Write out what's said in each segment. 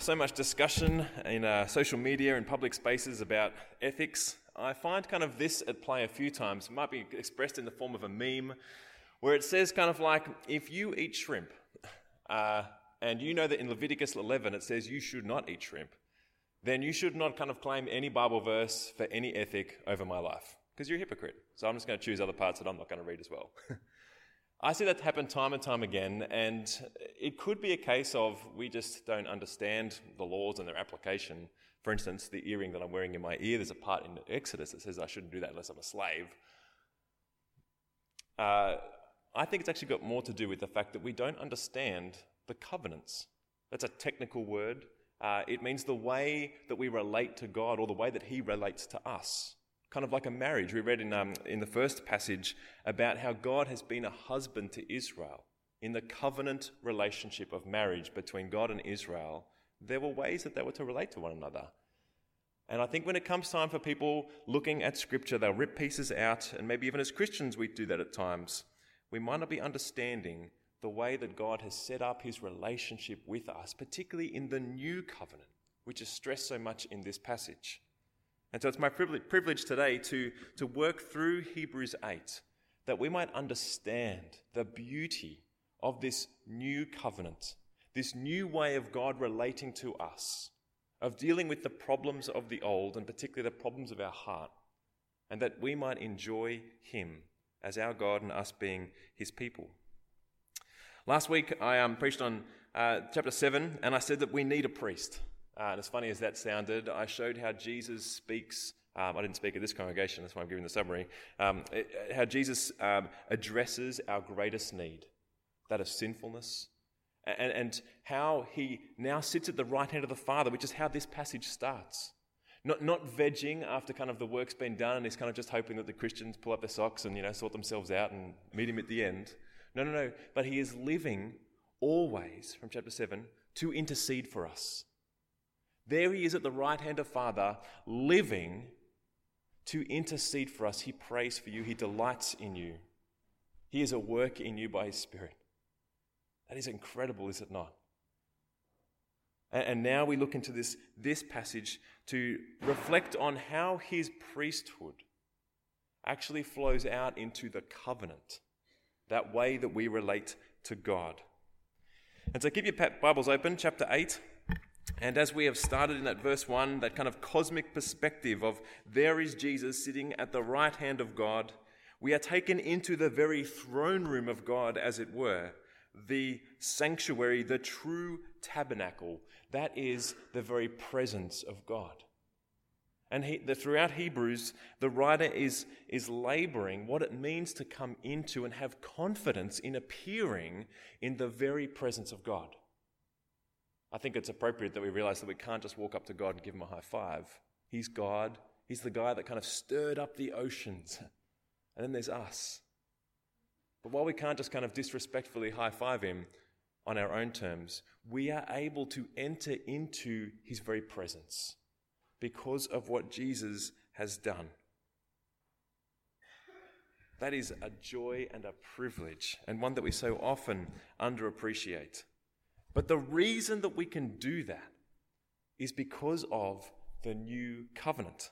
So much discussion in uh, social media and public spaces about ethics, I find kind of this at play a few times. It might be expressed in the form of a meme where it says, kind of like, if you eat shrimp, uh, and you know that in Leviticus 11 it says you should not eat shrimp, then you should not kind of claim any Bible verse for any ethic over my life, because you're a hypocrite. So I'm just going to choose other parts that I'm not going to read as well. I see that happen time and time again, and it could be a case of we just don't understand the laws and their application. For instance, the earring that I'm wearing in my ear, there's a part in Exodus that says I shouldn't do that unless I'm a slave. Uh, I think it's actually got more to do with the fact that we don't understand the covenants. That's a technical word. Uh, it means the way that we relate to God or the way that He relates to us kind of like a marriage. We read in, um, in the first passage about how God has been a husband to Israel. In the covenant relationship of marriage between God and Israel, there were ways that they were to relate to one another. And I think when it comes time for people looking at Scripture, they'll rip pieces out, and maybe even as Christians we do that at times. We might not be understanding the way that God has set up his relationship with us, particularly in the new covenant, which is stressed so much in this passage. And so it's my privilege today to, to work through Hebrews 8 that we might understand the beauty of this new covenant, this new way of God relating to us, of dealing with the problems of the old and particularly the problems of our heart, and that we might enjoy Him as our God and us being His people. Last week I um, preached on uh, chapter 7 and I said that we need a priest. Uh, and as funny as that sounded, I showed how Jesus speaks. Um, I didn't speak at this congregation, that's why I'm giving the summary. Um, it, how Jesus um, addresses our greatest need, that of sinfulness, and, and how he now sits at the right hand of the Father, which is how this passage starts. Not, not vegging after kind of the work's been done and he's kind of just hoping that the Christians pull up their socks and, you know, sort themselves out and meet him at the end. No, no, no. But he is living always, from chapter 7, to intercede for us. There he is at the right hand of Father, living to intercede for us. He prays for you, he delights in you. He is at work in you by his Spirit. That is incredible, is it not? And now we look into this, this passage to reflect on how his priesthood actually flows out into the covenant, that way that we relate to God. And so keep your Bibles open, chapter 8. And as we have started in that verse 1, that kind of cosmic perspective of there is Jesus sitting at the right hand of God, we are taken into the very throne room of God, as it were, the sanctuary, the true tabernacle. That is the very presence of God. And he, the, throughout Hebrews, the writer is, is laboring what it means to come into and have confidence in appearing in the very presence of God. I think it's appropriate that we realize that we can't just walk up to God and give him a high five. He's God, He's the guy that kind of stirred up the oceans. And then there's us. But while we can't just kind of disrespectfully high five him on our own terms, we are able to enter into his very presence because of what Jesus has done. That is a joy and a privilege, and one that we so often underappreciate. But the reason that we can do that is because of the new covenant.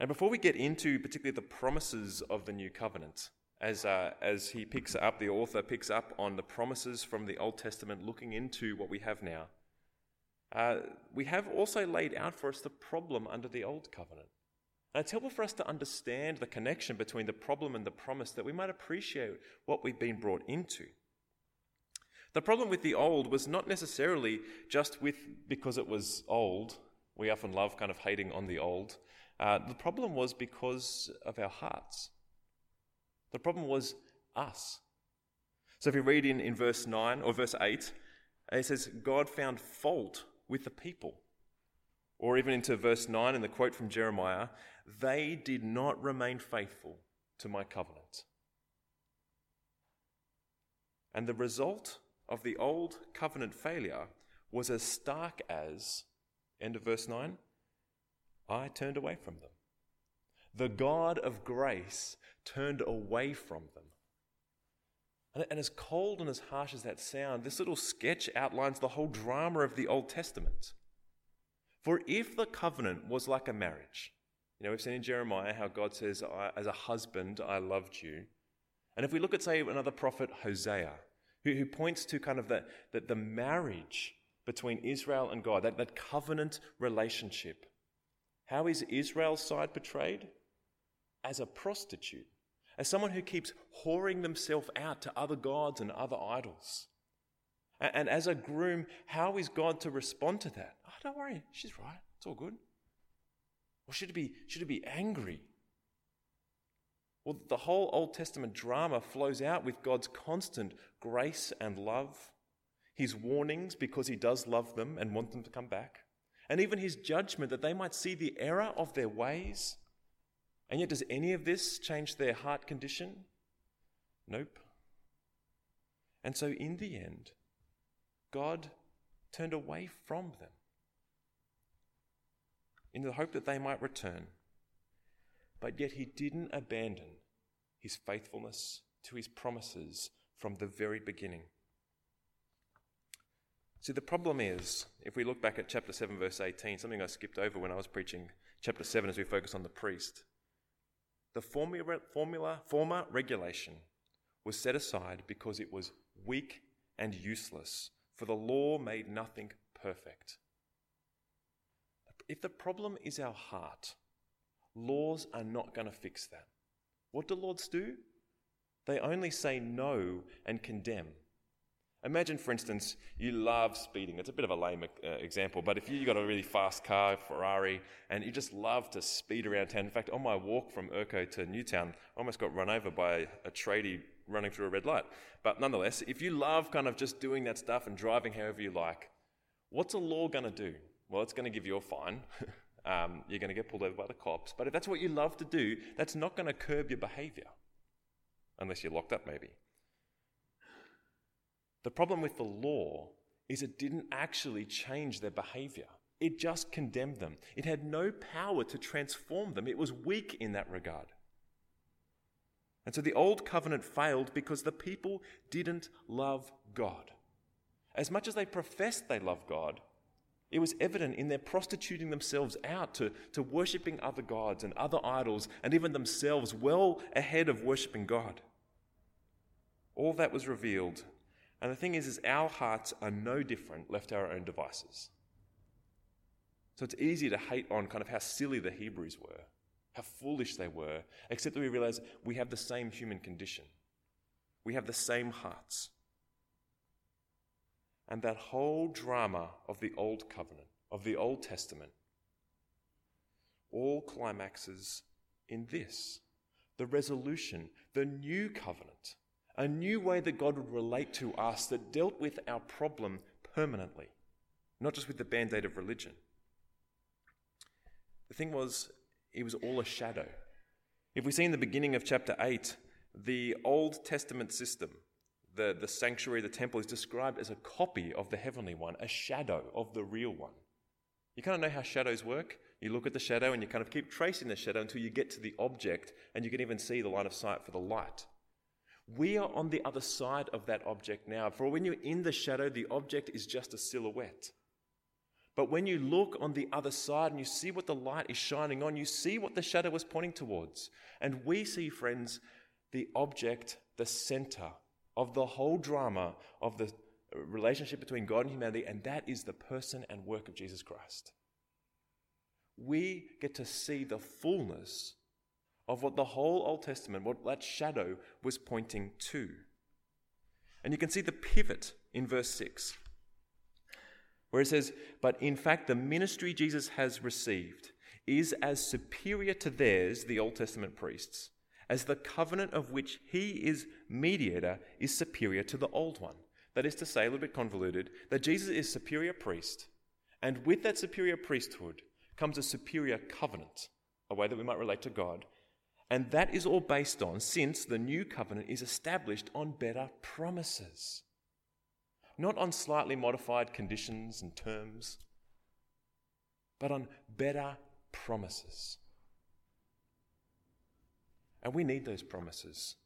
And before we get into particularly the promises of the new covenant, as, uh, as he picks up, the author picks up on the promises from the Old Testament, looking into what we have now, uh, we have also laid out for us the problem under the Old Covenant. And it's helpful for us to understand the connection between the problem and the promise that we might appreciate what we've been brought into. The problem with the old was not necessarily just with because it was old. We often love kind of hating on the old. Uh, the problem was because of our hearts. The problem was us. So if you read in, in verse 9 or verse 8, it says, God found fault with the people. Or even into verse 9 in the quote from Jeremiah, they did not remain faithful to my covenant. And the result of the old covenant failure was as stark as, end of verse 9, I turned away from them. The God of grace turned away from them. And, and as cold and as harsh as that sound, this little sketch outlines the whole drama of the Old Testament. For if the covenant was like a marriage, you know, we've seen in Jeremiah how God says, As a husband, I loved you. And if we look at, say, another prophet, Hosea, who, who points to kind of the, the, the marriage between Israel and God, that, that covenant relationship, how is Israel's side portrayed? As a prostitute as someone who keeps whoring themselves out to other gods and other idols. And, and as a groom, how is God to respond to that? Oh, don't worry, she's right. It's all good. Or should it be, should it be angry? Well, the whole Old Testament drama flows out with God's constant grace and love, his warnings because he does love them and want them to come back, and even his judgment that they might see the error of their ways and yet, does any of this change their heart condition? Nope. And so, in the end, God turned away from them in the hope that they might return. But yet, He didn't abandon His faithfulness to His promises from the very beginning. See, the problem is, if we look back at chapter 7, verse 18, something I skipped over when I was preaching chapter 7 as we focus on the priest. The formula, formula, former regulation was set aside because it was weak and useless, for the law made nothing perfect. If the problem is our heart, laws are not going to fix that. What do laws do? They only say no and condemn. Imagine, for instance, you love speeding. It's a bit of a lame uh, example, but if you got a really fast car, Ferrari, and you just love to speed around town. In fact, on my walk from Erko to Newtown, I almost got run over by a tradie running through a red light. But nonetheless, if you love kind of just doing that stuff and driving however you like, what's a law going to do? Well, it's going to give you a fine. um, you're going to get pulled over by the cops. But if that's what you love to do, that's not going to curb your behavior. Unless you're locked up, maybe. The problem with the law is it didn't actually change their behavior. It just condemned them. It had no power to transform them. It was weak in that regard. And so the old covenant failed because the people didn't love God. As much as they professed they loved God, it was evident in their prostituting themselves out to, to worshipping other gods and other idols, and even themselves well ahead of worshipping God. All that was revealed and the thing is, is our hearts are no different left to our own devices. So it's easy to hate on kind of how silly the Hebrews were, how foolish they were, except that we realize we have the same human condition. We have the same hearts. And that whole drama of the Old Covenant, of the Old Testament, all climaxes in this the resolution, the new covenant a new way that God would relate to us that dealt with our problem permanently, not just with the band aid of religion. The thing was, it was all a shadow. If we see in the beginning of chapter 8, the Old Testament system, the, the sanctuary, the temple, is described as a copy of the heavenly one, a shadow of the real one. You kind of know how shadows work. You look at the shadow and you kind of keep tracing the shadow until you get to the object and you can even see the line of sight for the light. We are on the other side of that object now. For when you're in the shadow, the object is just a silhouette. But when you look on the other side and you see what the light is shining on, you see what the shadow was pointing towards. And we see, friends, the object, the center of the whole drama of the relationship between God and humanity, and that is the person and work of Jesus Christ. We get to see the fullness of what the whole Old Testament, what that shadow was pointing to. And you can see the pivot in verse 6, where it says, But in fact, the ministry Jesus has received is as superior to theirs, the Old Testament priests, as the covenant of which he is mediator is superior to the old one. That is to say, a little bit convoluted, that Jesus is superior priest, and with that superior priesthood comes a superior covenant, a way that we might relate to God. And that is all based on, since the new covenant is established on better promises, not on slightly modified conditions and terms, but on better promises. And we need those promises.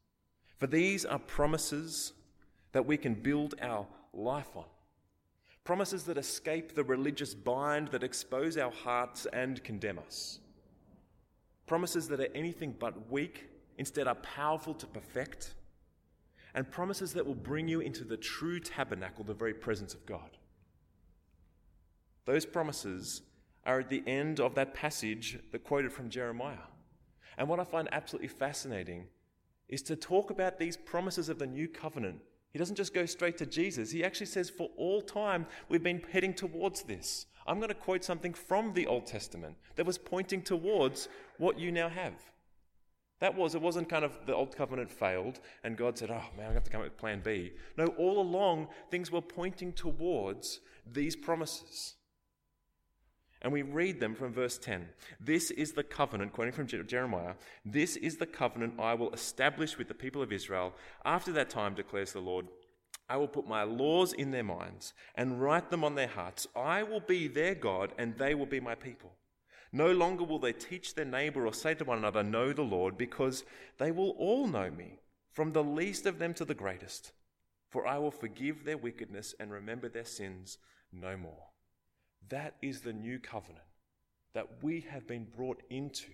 For these are promises that we can build our life on. Promises that escape the religious bind that expose our hearts and condemn us. Promises that are anything but weak, instead are powerful to perfect. And promises that will bring you into the true tabernacle, the very presence of God. Those promises are at the end of that passage that quoted from Jeremiah. And what I find absolutely fascinating is to talk about these promises of the new covenant. He doesn't just go straight to Jesus. He actually says, for all time, we've been heading towards this. I'm going to quote something from the Old Testament that was pointing towards what you now have. That was, it wasn't kind of the old covenant failed and God said, oh man, I have to come up with plan B. No, all along, things were pointing towards these promises. And we read them from verse 10. This is the covenant, quoting from Jeremiah, this is the covenant I will establish with the people of Israel. After that time, declares the Lord, I will put my laws in their minds and write them on their hearts. I will be their God, and they will be my people. No longer will they teach their neighbor or say to one another, Know the Lord, because they will all know me, from the least of them to the greatest. For I will forgive their wickedness and remember their sins no more. That is the new covenant that we have been brought into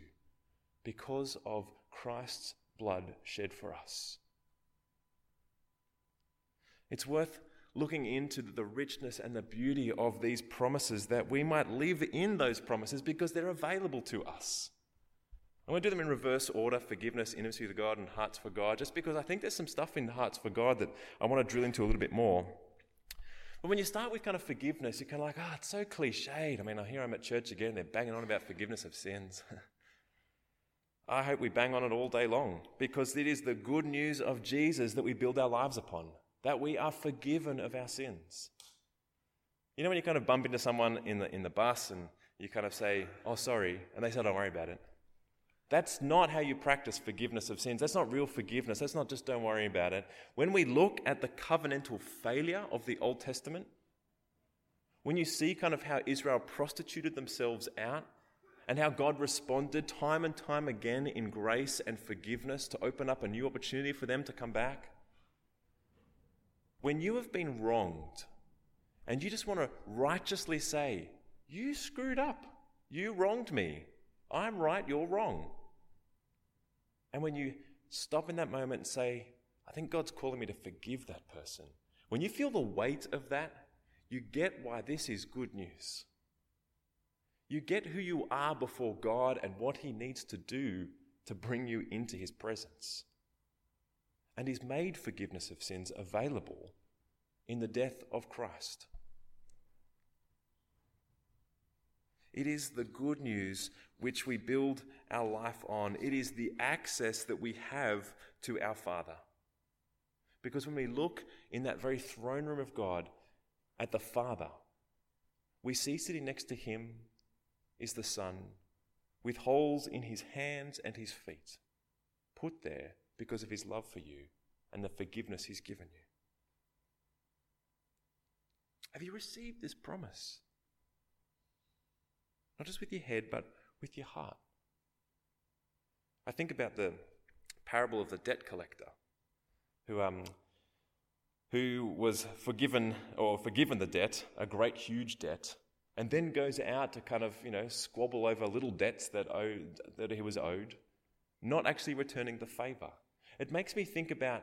because of Christ's blood shed for us. It's worth looking into the richness and the beauty of these promises that we might live in those promises because they're available to us. I'm going to do them in reverse order forgiveness, intimacy with God, and hearts for God, just because I think there's some stuff in hearts for God that I want to drill into a little bit more. But when you start with kind of forgiveness, you're kind of like, oh, it's so cliched. I mean, I hear I'm at church again, they're banging on about forgiveness of sins. I hope we bang on it all day long because it is the good news of Jesus that we build our lives upon, that we are forgiven of our sins. You know, when you kind of bump into someone in the, in the bus and you kind of say, oh, sorry, and they say, don't worry about it. That's not how you practice forgiveness of sins. That's not real forgiveness. That's not just don't worry about it. When we look at the covenantal failure of the Old Testament, when you see kind of how Israel prostituted themselves out and how God responded time and time again in grace and forgiveness to open up a new opportunity for them to come back, when you have been wronged and you just want to righteously say, You screwed up, you wronged me, I'm right, you're wrong. And when you stop in that moment and say, I think God's calling me to forgive that person, when you feel the weight of that, you get why this is good news. You get who you are before God and what He needs to do to bring you into His presence. And He's made forgiveness of sins available in the death of Christ. It is the good news which we build our life on. It is the access that we have to our Father. Because when we look in that very throne room of God at the Father, we see sitting next to him is the Son with holes in his hands and his feet, put there because of his love for you and the forgiveness he's given you. Have you received this promise? Not just with your head, but with your heart. I think about the parable of the debt collector who, um, who was forgiven or forgiven the debt, a great huge debt, and then goes out to kind of, you know, squabble over little debts that, owed, that he was owed, not actually returning the favor. It makes me think about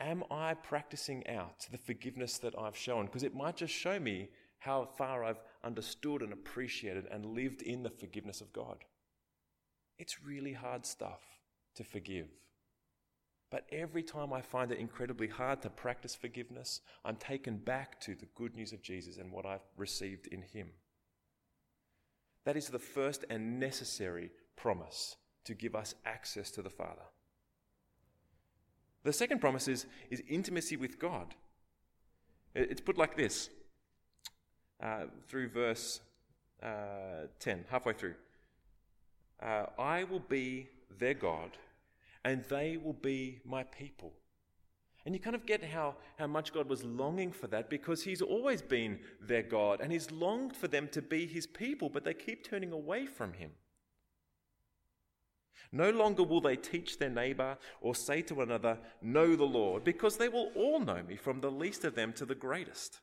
am I practicing out the forgiveness that I've shown? Because it might just show me how far I've understood and appreciated and lived in the forgiveness of God. It's really hard stuff to forgive. But every time I find it incredibly hard to practice forgiveness, I'm taken back to the good news of Jesus and what I've received in Him. That is the first and necessary promise to give us access to the Father. The second promise is, is intimacy with God. It's put like this uh, through verse uh, 10, halfway through. Uh, I will be their God, and they will be my people. And you kind of get how, how much God was longing for that because He's always been their God and He's longed for them to be His people, but they keep turning away from Him. No longer will they teach their neighbor or say to one another, Know the Lord, because they will all know me, from the least of them to the greatest.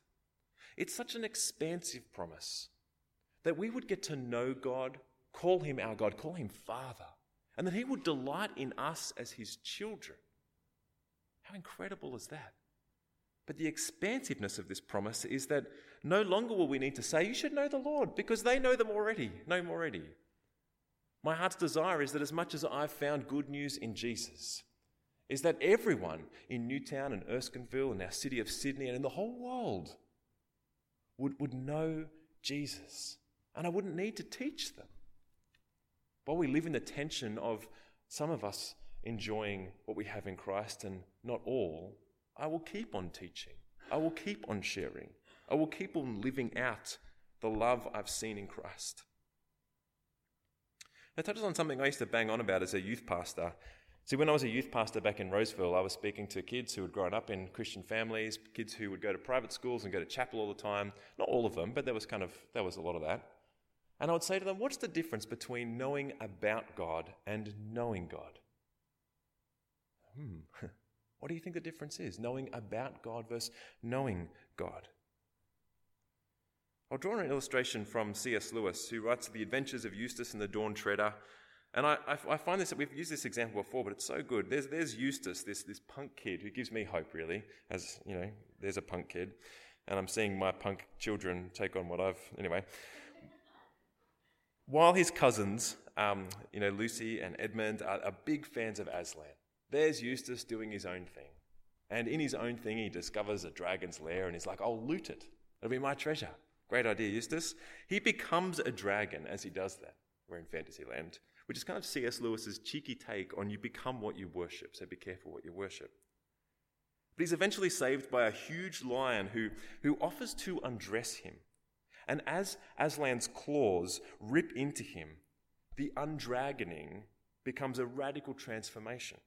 It's such an expansive promise that we would get to know God, call Him our God, call Him Father, and that He would delight in us as His children. How incredible is that? But the expansiveness of this promise is that no longer will we need to say, You should know the Lord, because they know them already, know Him already. My heart's desire is that as much as I've found good news in Jesus, is that everyone in Newtown and Erskineville and our city of Sydney and in the whole world would, would know Jesus. And I wouldn't need to teach them. While we live in the tension of some of us enjoying what we have in Christ and not all, I will keep on teaching. I will keep on sharing. I will keep on living out the love I've seen in Christ. That touches on something I used to bang on about as a youth pastor. See, when I was a youth pastor back in Roseville, I was speaking to kids who had grown up in Christian families, kids who would go to private schools and go to chapel all the time. Not all of them, but there was kind of there was a lot of that. And I would say to them, "What's the difference between knowing about God and knowing God?" Hmm. What do you think the difference is? Knowing about God versus knowing God. I'll draw an illustration from C.S. Lewis, who writes The Adventures of Eustace and the Dawn Treader. And I, I, find this, we've used this example before, but it's so good. There's, there's Eustace, this, this punk kid who gives me hope, really, as, you know, there's a punk kid. And I'm seeing my punk children take on what I've, anyway. While his cousins, um, you know, Lucy and Edmund, are, are big fans of Aslan, there's Eustace doing his own thing. And in his own thing, he discovers a dragon's lair and he's like, I'll loot it. It'll be my treasure. Great idea, Eustace. He becomes a dragon as he does that. We're in Fantasyland, which is kind of C.S. Lewis's cheeky take on you become what you worship, so be careful what you worship. But he's eventually saved by a huge lion who, who offers to undress him. And as Aslan's claws rip into him, the undragoning becomes a radical transformation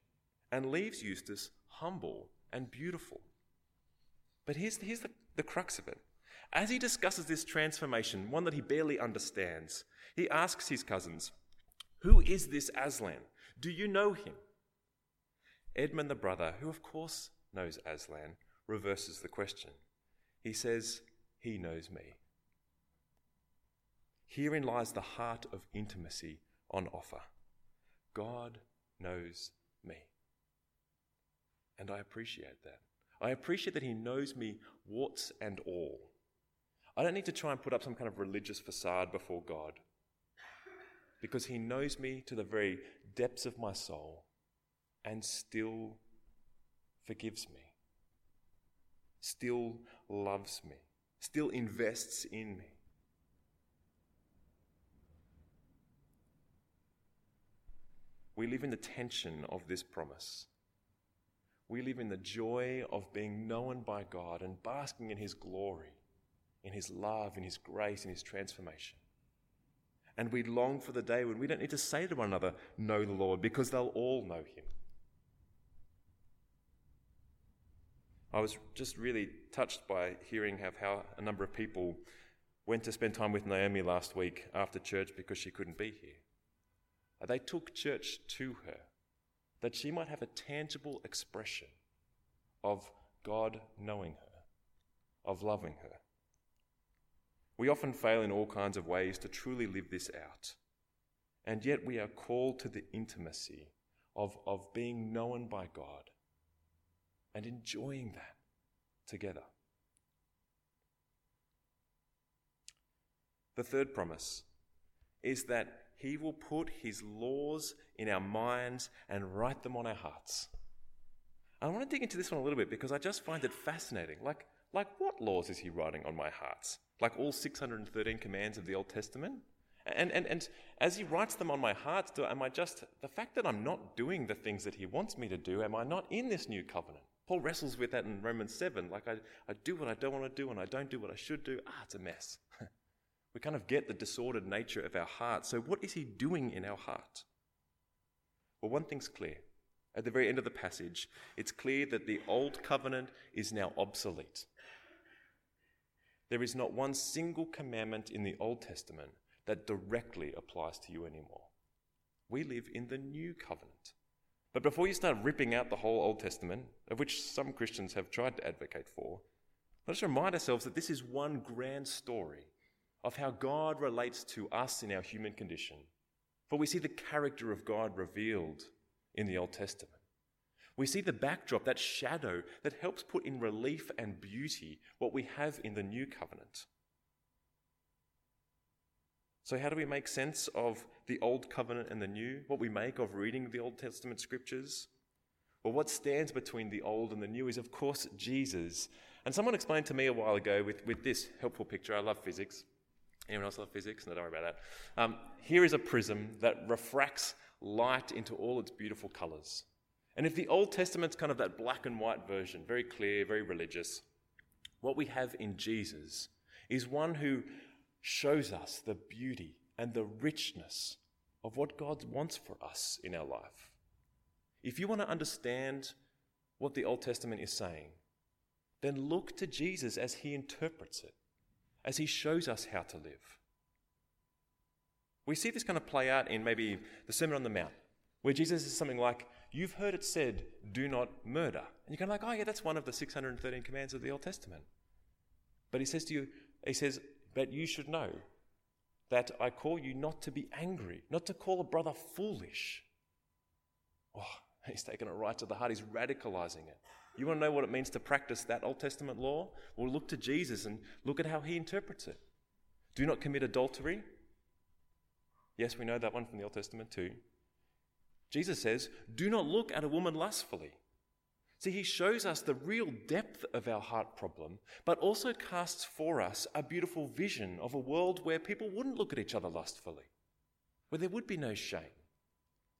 and leaves Eustace humble and beautiful. But here's, here's the, the crux of it. As he discusses this transformation, one that he barely understands, he asks his cousins, Who is this Aslan? Do you know him? Edmund, the brother, who of course knows Aslan, reverses the question. He says, He knows me. Herein lies the heart of intimacy on offer. God knows me. And I appreciate that. I appreciate that He knows me warts and all. I don't need to try and put up some kind of religious facade before God because He knows me to the very depths of my soul and still forgives me, still loves me, still invests in me. We live in the tension of this promise. We live in the joy of being known by God and basking in His glory in His love, in His grace, in His transformation. And we long for the day when we don't need to say to one another, Know the Lord, because they'll all know Him. I was just really touched by hearing how a number of people went to spend time with Naomi last week after church because she couldn't be here. Uh, they took church to her that she might have a tangible expression of God knowing her, of loving her. We often fail in all kinds of ways to truly live this out. And yet we are called to the intimacy of, of being known by God and enjoying that together. The third promise is that He will put His laws in our minds and write them on our hearts. I want to dig into this one a little bit because I just find it fascinating. Like, like what laws is He writing on my hearts? Like all 613 commands of the Old Testament. And, and, and as he writes them on my heart, am I just, the fact that I'm not doing the things that he wants me to do, am I not in this new covenant? Paul wrestles with that in Romans 7. Like, I, I do what I don't want to do and I don't do what I should do. Ah, it's a mess. we kind of get the disordered nature of our heart. So, what is he doing in our heart? Well, one thing's clear. At the very end of the passage, it's clear that the old covenant is now obsolete. There is not one single commandment in the Old Testament that directly applies to you anymore. We live in the new covenant. But before you start ripping out the whole Old Testament, of which some Christians have tried to advocate for, let us remind ourselves that this is one grand story of how God relates to us in our human condition. For we see the character of God revealed in the Old Testament. We see the backdrop, that shadow that helps put in relief and beauty what we have in the new covenant. So, how do we make sense of the old covenant and the new? What we make of reading the Old Testament scriptures? Well, what stands between the old and the new is, of course, Jesus. And someone explained to me a while ago with, with this helpful picture. I love physics. Anyone else love physics? No, don't worry about that. Um, here is a prism that refracts light into all its beautiful colors. And if the Old Testament's kind of that black and white version, very clear, very religious, what we have in Jesus is one who shows us the beauty and the richness of what God wants for us in our life. If you want to understand what the Old Testament is saying, then look to Jesus as he interprets it, as he shows us how to live. We see this kind of play out in maybe the Sermon on the Mount, where Jesus is something like, You've heard it said, do not murder. And you're kind of like, Oh, yeah, that's one of the 613 commands of the Old Testament. But he says to you, He says, But you should know that I call you not to be angry, not to call a brother foolish. Oh, he's taken it right to the heart. He's radicalizing it. You want to know what it means to practice that Old Testament law? Well, look to Jesus and look at how he interprets it. Do not commit adultery. Yes, we know that one from the Old Testament too. Jesus says, Do not look at a woman lustfully. See, he shows us the real depth of our heart problem, but also casts for us a beautiful vision of a world where people wouldn't look at each other lustfully, where there would be no shame.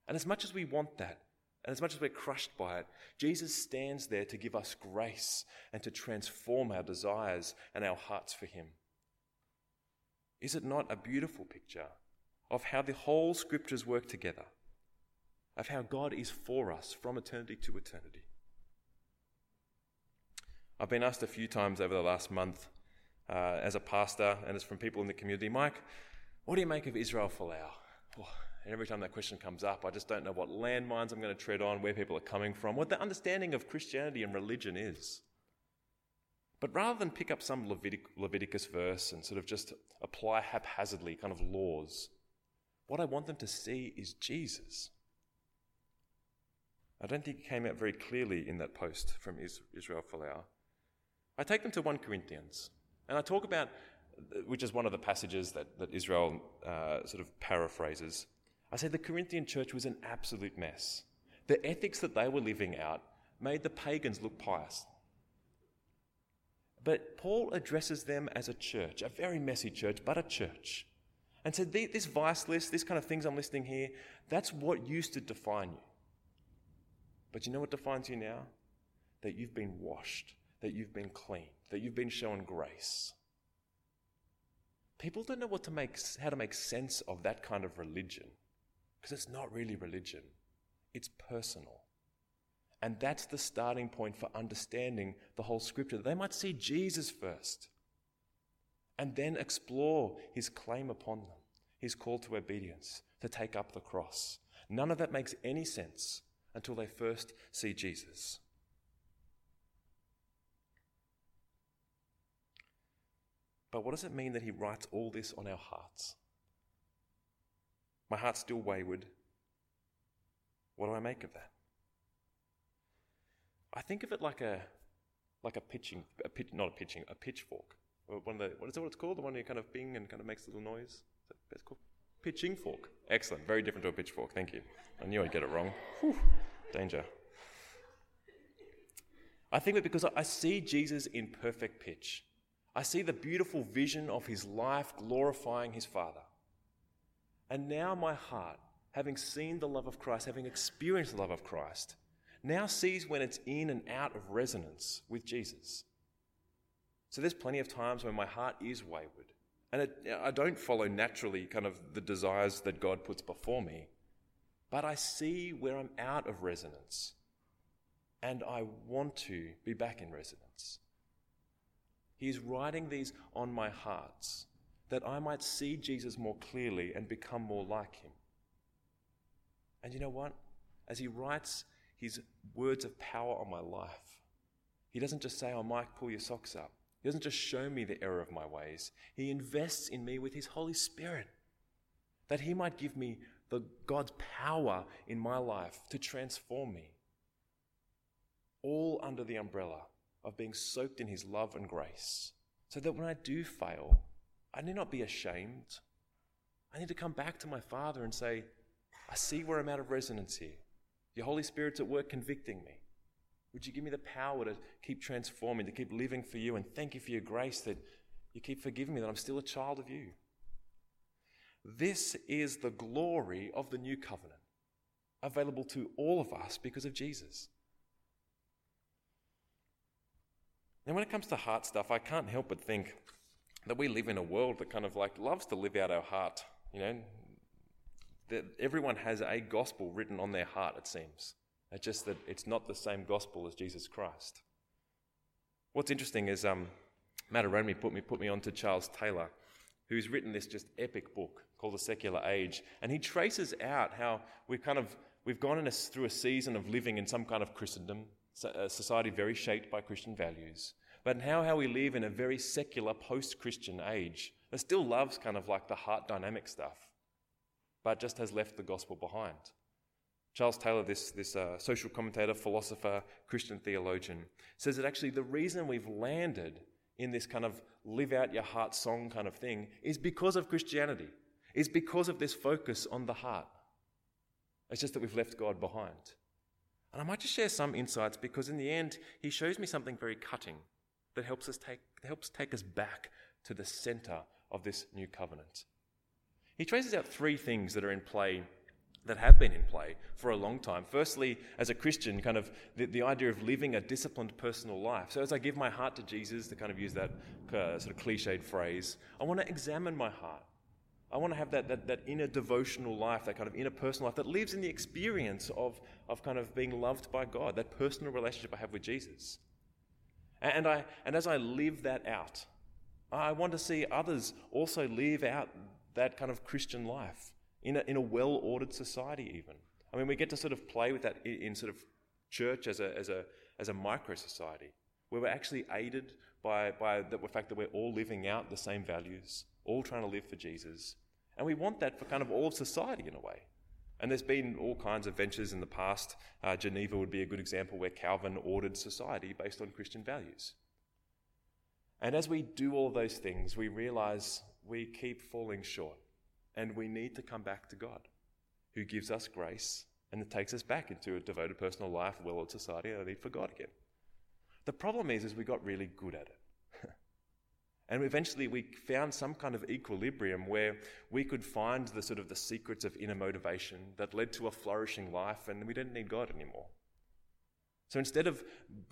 And as much as we want that, and as much as we're crushed by it, Jesus stands there to give us grace and to transform our desires and our hearts for Him. Is it not a beautiful picture of how the whole scriptures work together, of how God is for us from eternity to eternity. I've been asked a few times over the last month uh, as a pastor, and it's from people in the community, Mike, what do you make of Israel Folau? Oh, and every time that question comes up, I just don't know what landmines I'm going to tread on, where people are coming from, what the understanding of Christianity and religion is. But rather than pick up some Levitic- Leviticus verse and sort of just apply haphazardly kind of laws, what I want them to see is Jesus. I don't think it came out very clearly in that post from Israel Folau. I take them to 1 Corinthians, and I talk about, which is one of the passages that, that Israel uh, sort of paraphrases. I say the Corinthian church was an absolute mess. The ethics that they were living out made the pagans look pious. But Paul addresses them as a church, a very messy church, but a church and said, This vice list, this kind of things I'm listing here, that's what used to define you. But you know what defines you now? That you've been washed, that you've been clean, that you've been shown grace. People don't know what to make, how to make sense of that kind of religion because it's not really religion, it's personal. And that's the starting point for understanding the whole scripture. They might see Jesus first and then explore his claim upon them, his call to obedience, to take up the cross. None of that makes any sense until they first see Jesus. But what does it mean that he writes all this on our hearts? My heart's still wayward. What do I make of that? I think of it like a like a pitching, a pitch, not a pitching, a pitchfork. One of the, what is it what it's called? The one you kind of bing and kind of makes a little noise? It's called pitching fork. Excellent. Very different to a pitchfork. Thank you. I knew I'd get it wrong. Whew. Danger. I think that because I see Jesus in perfect pitch. I see the beautiful vision of his life glorifying his Father. And now my heart, having seen the love of Christ, having experienced the love of Christ, now sees when it's in and out of resonance with Jesus. So there's plenty of times when my heart is wayward. And it, I don't follow naturally kind of the desires that God puts before me, but I see where I'm out of resonance. And I want to be back in resonance. He's writing these on my hearts that I might see Jesus more clearly and become more like him. And you know what? As he writes his words of power on my life, he doesn't just say, Oh, Mike, pull your socks up. He doesn't just show me the error of my ways. He invests in me with his Holy Spirit that he might give me the God's power in my life to transform me. All under the umbrella of being soaked in his love and grace. So that when I do fail, I need not be ashamed. I need to come back to my Father and say, I see where I'm out of resonance here. Your Holy Spirit's at work convicting me. Would you give me the power to keep transforming, to keep living for you? And thank you for your grace that you keep forgiving me, that I'm still a child of you. This is the glory of the new covenant, available to all of us because of Jesus. And when it comes to heart stuff, I can't help but think that we live in a world that kind of like loves to live out our heart. You know, that everyone has a gospel written on their heart, it seems. It's just that it's not the same gospel as Jesus Christ. What's interesting is um, Matt Aromi put me, put me on to Charles Taylor, who's written this just epic book called The Secular Age. And he traces out how we've kind of we've gone a, through a season of living in some kind of Christendom, a society very shaped by Christian values, but how, how we live in a very secular post Christian age that still loves kind of like the heart dynamic stuff, but just has left the gospel behind. Charles Taylor, this, this uh, social commentator, philosopher, Christian theologian, says that actually the reason we've landed in this kind of live out your heart song kind of thing is because of Christianity, is because of this focus on the heart. It's just that we've left God behind. And I might just share some insights because in the end, he shows me something very cutting that helps us take, helps take us back to the center of this new covenant. He traces out three things that are in play that have been in play for a long time. Firstly, as a Christian, kind of the, the idea of living a disciplined personal life. So, as I give my heart to Jesus, to kind of use that uh, sort of cliched phrase, I want to examine my heart. I want to have that, that, that inner devotional life, that kind of inner personal life that lives in the experience of, of kind of being loved by God, that personal relationship I have with Jesus. And, I, and as I live that out, I want to see others also live out that kind of Christian life in a, in a well ordered society, even. I mean, we get to sort of play with that in, in sort of church as a, as a, as a micro society, where we're actually aided by, by the fact that we're all living out the same values, all trying to live for Jesus. And we want that for kind of all of society in a way. And there's been all kinds of ventures in the past. Uh, Geneva would be a good example where Calvin ordered society based on Christian values. And as we do all those things, we realize we keep falling short and we need to come back to God, who gives us grace and it takes us back into a devoted personal life, well-ordered society, and a need for God again. The problem is, is we got really good at it. And eventually we found some kind of equilibrium where we could find the sort of the secrets of inner motivation that led to a flourishing life and we didn't need God anymore. So instead of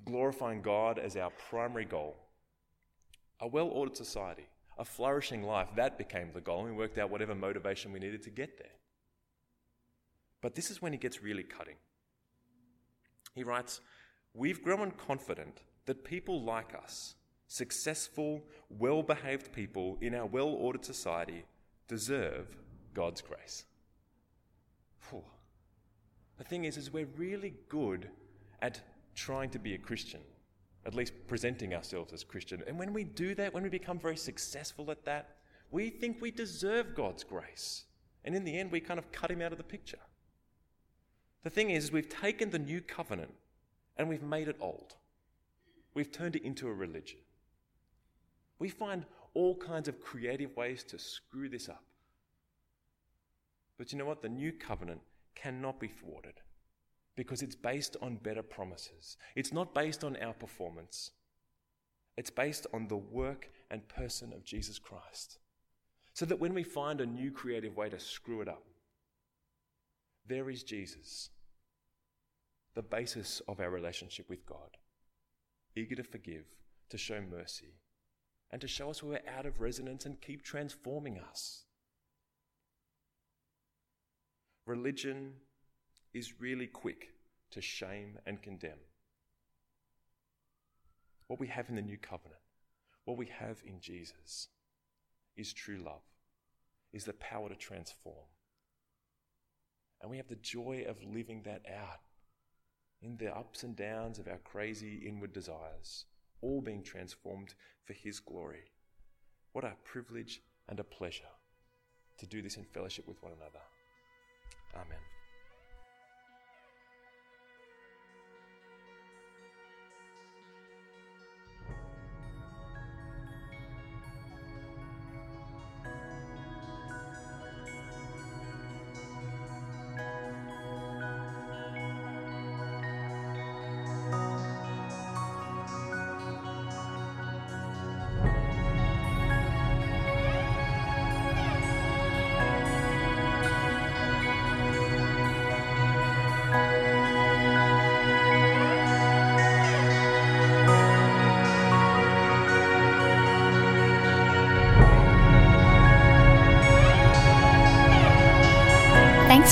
glorifying God as our primary goal, a well ordered society, a flourishing life, that became the goal, and we worked out whatever motivation we needed to get there. But this is when he gets really cutting. He writes, We've grown confident that people like us successful, well behaved people in our well ordered society deserve God's grace. Whew. The thing is, is we're really good at trying to be a Christian, at least presenting ourselves as Christian. And when we do that, when we become very successful at that, we think we deserve God's grace. And in the end, we kind of cut him out of the picture. The thing is, we've taken the new covenant and we've made it old. We've turned it into a religion. We find all kinds of creative ways to screw this up. But you know what? The new covenant cannot be thwarted because it's based on better promises. It's not based on our performance, it's based on the work and person of Jesus Christ. So that when we find a new creative way to screw it up, there is Jesus. the basis of our relationship with God, eager to forgive, to show mercy, and to show us where we're out of resonance and keep transforming us. Religion is really quick to shame and condemn. What we have in the new covenant, what we have in Jesus, is true love, is the power to transform. And we have the joy of living that out in the ups and downs of our crazy inward desires, all being transformed for His glory. What a privilege and a pleasure to do this in fellowship with one another. Amen.